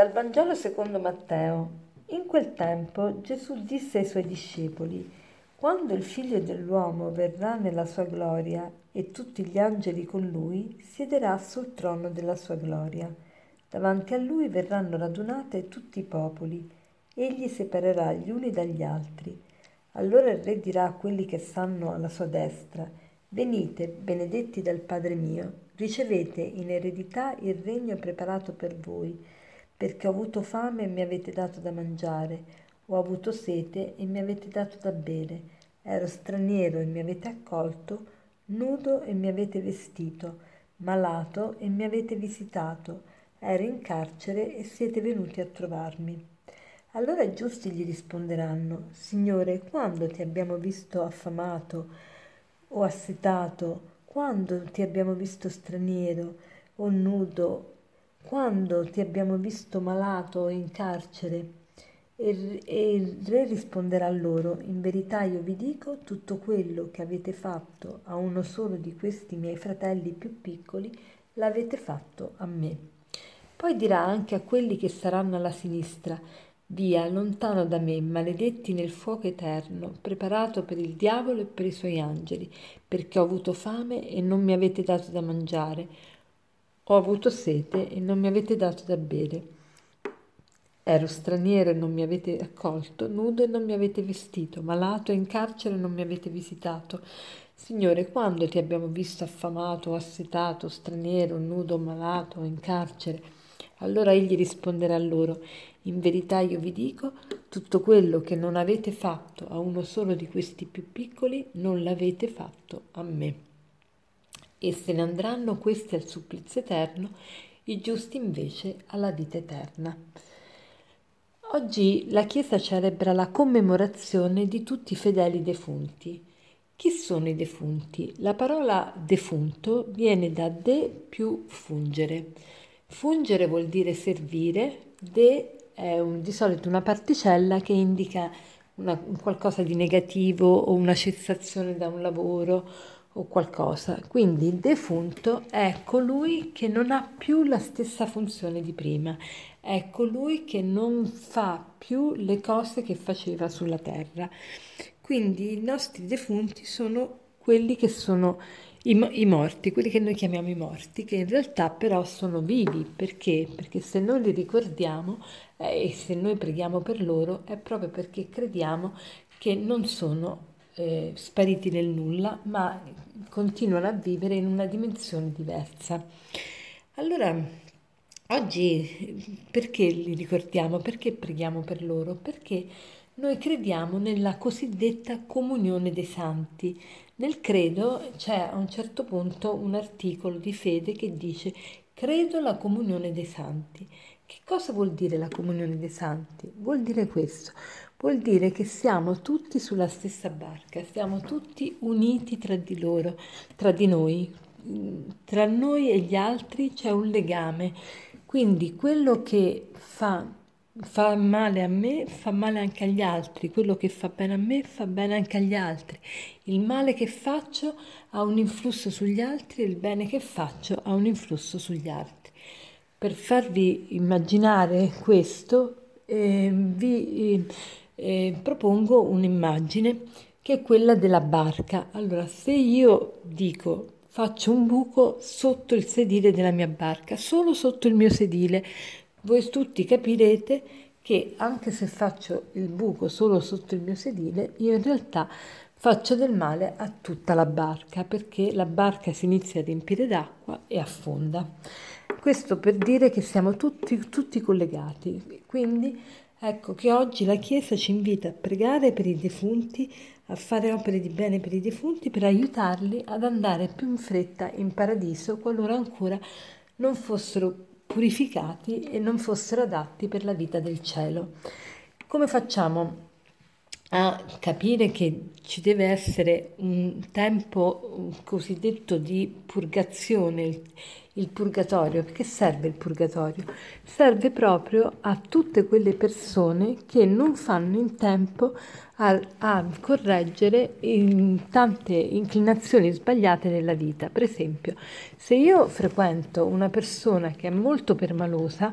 Dal Vangelo secondo Matteo. In quel tempo Gesù disse ai suoi discepoli, quando il figlio dell'uomo verrà nella sua gloria e tutti gli angeli con lui, siederà sul trono della sua gloria. Davanti a lui verranno radunate tutti i popoli. Egli separerà gli uni dagli altri. Allora il re dirà a quelli che stanno alla sua destra, Venite, benedetti dal Padre mio, ricevete in eredità il regno preparato per voi, perché ho avuto fame e mi avete dato da mangiare, ho avuto sete e mi avete dato da bere, ero straniero e mi avete accolto, nudo e mi avete vestito, malato e mi avete visitato, ero in carcere e siete venuti a trovarmi. Allora i giusti gli risponderanno, Signore, quando ti abbiamo visto affamato, o assetato, quando ti abbiamo visto straniero o nudo, quando ti abbiamo visto malato in carcere? E, e il re risponderà loro, in verità io vi dico, tutto quello che avete fatto a uno solo di questi miei fratelli più piccoli, l'avete fatto a me. Poi dirà anche a quelli che saranno alla sinistra, Via, lontano da me, maledetti nel fuoco eterno, preparato per il diavolo e per i suoi angeli, perché ho avuto fame e non mi avete dato da mangiare, ho avuto sete e non mi avete dato da bere. Ero straniero e non mi avete accolto, nudo e non mi avete vestito, malato e in carcere e non mi avete visitato. Signore, quando ti abbiamo visto affamato assetato, straniero, nudo, malato in carcere? Allora egli risponderà loro, in verità io vi dico, tutto quello che non avete fatto a uno solo di questi più piccoli, non l'avete fatto a me. E se ne andranno questi al supplizio eterno, i giusti invece alla vita eterna. Oggi la Chiesa celebra la commemorazione di tutti i fedeli defunti. Chi sono i defunti? La parola defunto viene da de più fungere. Fungere vuol dire servire, de è un, di solito una particella che indica una, qualcosa di negativo o una cessazione da un lavoro o qualcosa. Quindi il defunto è colui che non ha più la stessa funzione di prima, è colui che non fa più le cose che faceva sulla terra. Quindi i nostri defunti sono quelli che sono i, i, morti, quelli che noi chiamiamo i morti, che in realtà però sono vivi. Perché? Perché se noi li ricordiamo eh, e se noi preghiamo per loro è proprio perché crediamo che non sono eh, spariti nel nulla, ma continuano a vivere in una dimensione diversa. Allora, oggi perché li ricordiamo? Perché preghiamo per loro? Perché noi crediamo nella cosiddetta comunione dei santi. Nel credo c'è a un certo punto un articolo di fede che dice credo alla comunione dei santi. Che cosa vuol dire la comunione dei santi? Vuol dire questo, vuol dire che siamo tutti sulla stessa barca, siamo tutti uniti tra di loro, tra di noi. Tra noi e gli altri c'è un legame, quindi quello che fa fa male a me, fa male anche agli altri, quello che fa bene a me fa bene anche agli altri. Il male che faccio ha un influsso sugli altri e il bene che faccio ha un influsso sugli altri. Per farvi immaginare questo, eh, vi eh, propongo un'immagine che è quella della barca. Allora, se io dico faccio un buco sotto il sedile della mia barca, solo sotto il mio sedile, voi tutti capirete che anche se faccio il buco solo sotto il mio sedile, io in realtà faccio del male a tutta la barca perché la barca si inizia a riempire d'acqua e affonda. Questo per dire che siamo tutti, tutti collegati. Quindi ecco che oggi la Chiesa ci invita a pregare per i defunti, a fare opere di bene per i defunti, per aiutarli ad andare più in fretta in paradiso qualora ancora non fossero purificati e non fossero adatti per la vita del cielo. Come facciamo a capire che ci deve essere un tempo cosiddetto di purgazione, il purgatorio. Perché serve il purgatorio? Serve proprio a tutte quelle persone che non fanno in tempo a, a correggere in tante inclinazioni sbagliate nella vita. Per esempio, se io frequento una persona che è molto permalosa,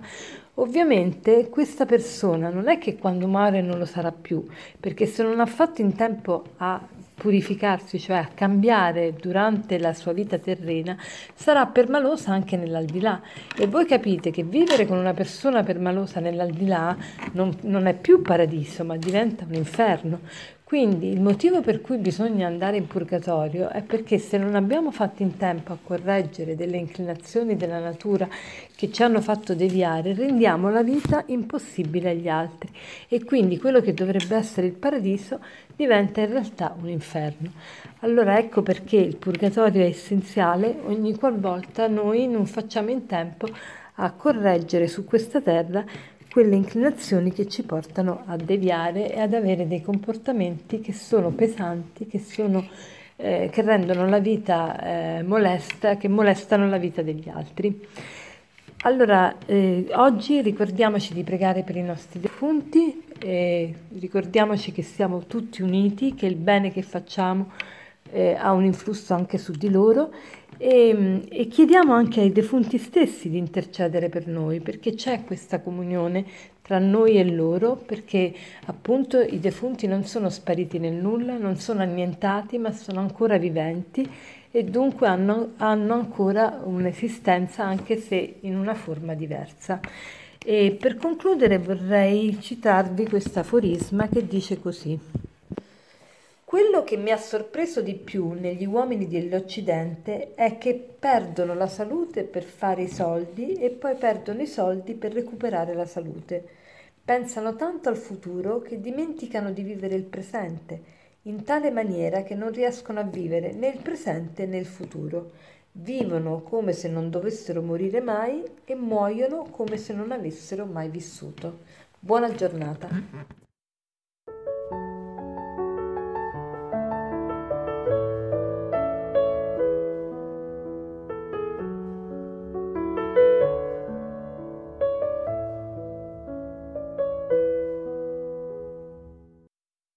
Ovviamente questa persona non è che quando muore non lo sarà più, perché se non ha fatto in tempo a purificarsi, cioè a cambiare durante la sua vita terrena, sarà permalosa anche nell'aldilà. E voi capite che vivere con una persona permalosa nell'aldilà non, non è più paradiso, ma diventa un inferno. Quindi il motivo per cui bisogna andare in purgatorio è perché se non abbiamo fatto in tempo a correggere delle inclinazioni della natura che ci hanno fatto deviare, rendiamo la vita impossibile agli altri e quindi quello che dovrebbe essere il paradiso diventa in realtà un inferno. Allora ecco perché il purgatorio è essenziale ogni qualvolta noi non facciamo in tempo a correggere su questa terra quelle inclinazioni che ci portano a deviare e ad avere dei comportamenti che sono pesanti, che, sono, eh, che rendono la vita eh, molesta, che molestano la vita degli altri. Allora, eh, oggi ricordiamoci di pregare per i nostri defunti, ricordiamoci che siamo tutti uniti, che il bene che facciamo eh, ha un influsso anche su di loro e, e, chiediamo anche ai defunti stessi di intercedere per noi, perché c'è questa comunione tra noi e loro, perché appunto i defunti non sono spariti nel nulla, non sono annientati, ma sono ancora viventi e dunque hanno, hanno ancora un'esistenza anche se in una forma diversa. E per concludere vorrei citarvi questo aforisma che dice così. Quello che mi ha sorpreso di più negli uomini dell'Occidente è che perdono la salute per fare i soldi e poi perdono i soldi per recuperare la salute. Pensano tanto al futuro che dimenticano di vivere il presente, in tale maniera che non riescono a vivere né il presente né il futuro. Vivono come se non dovessero morire mai e muoiono come se non avessero mai vissuto. Buona giornata.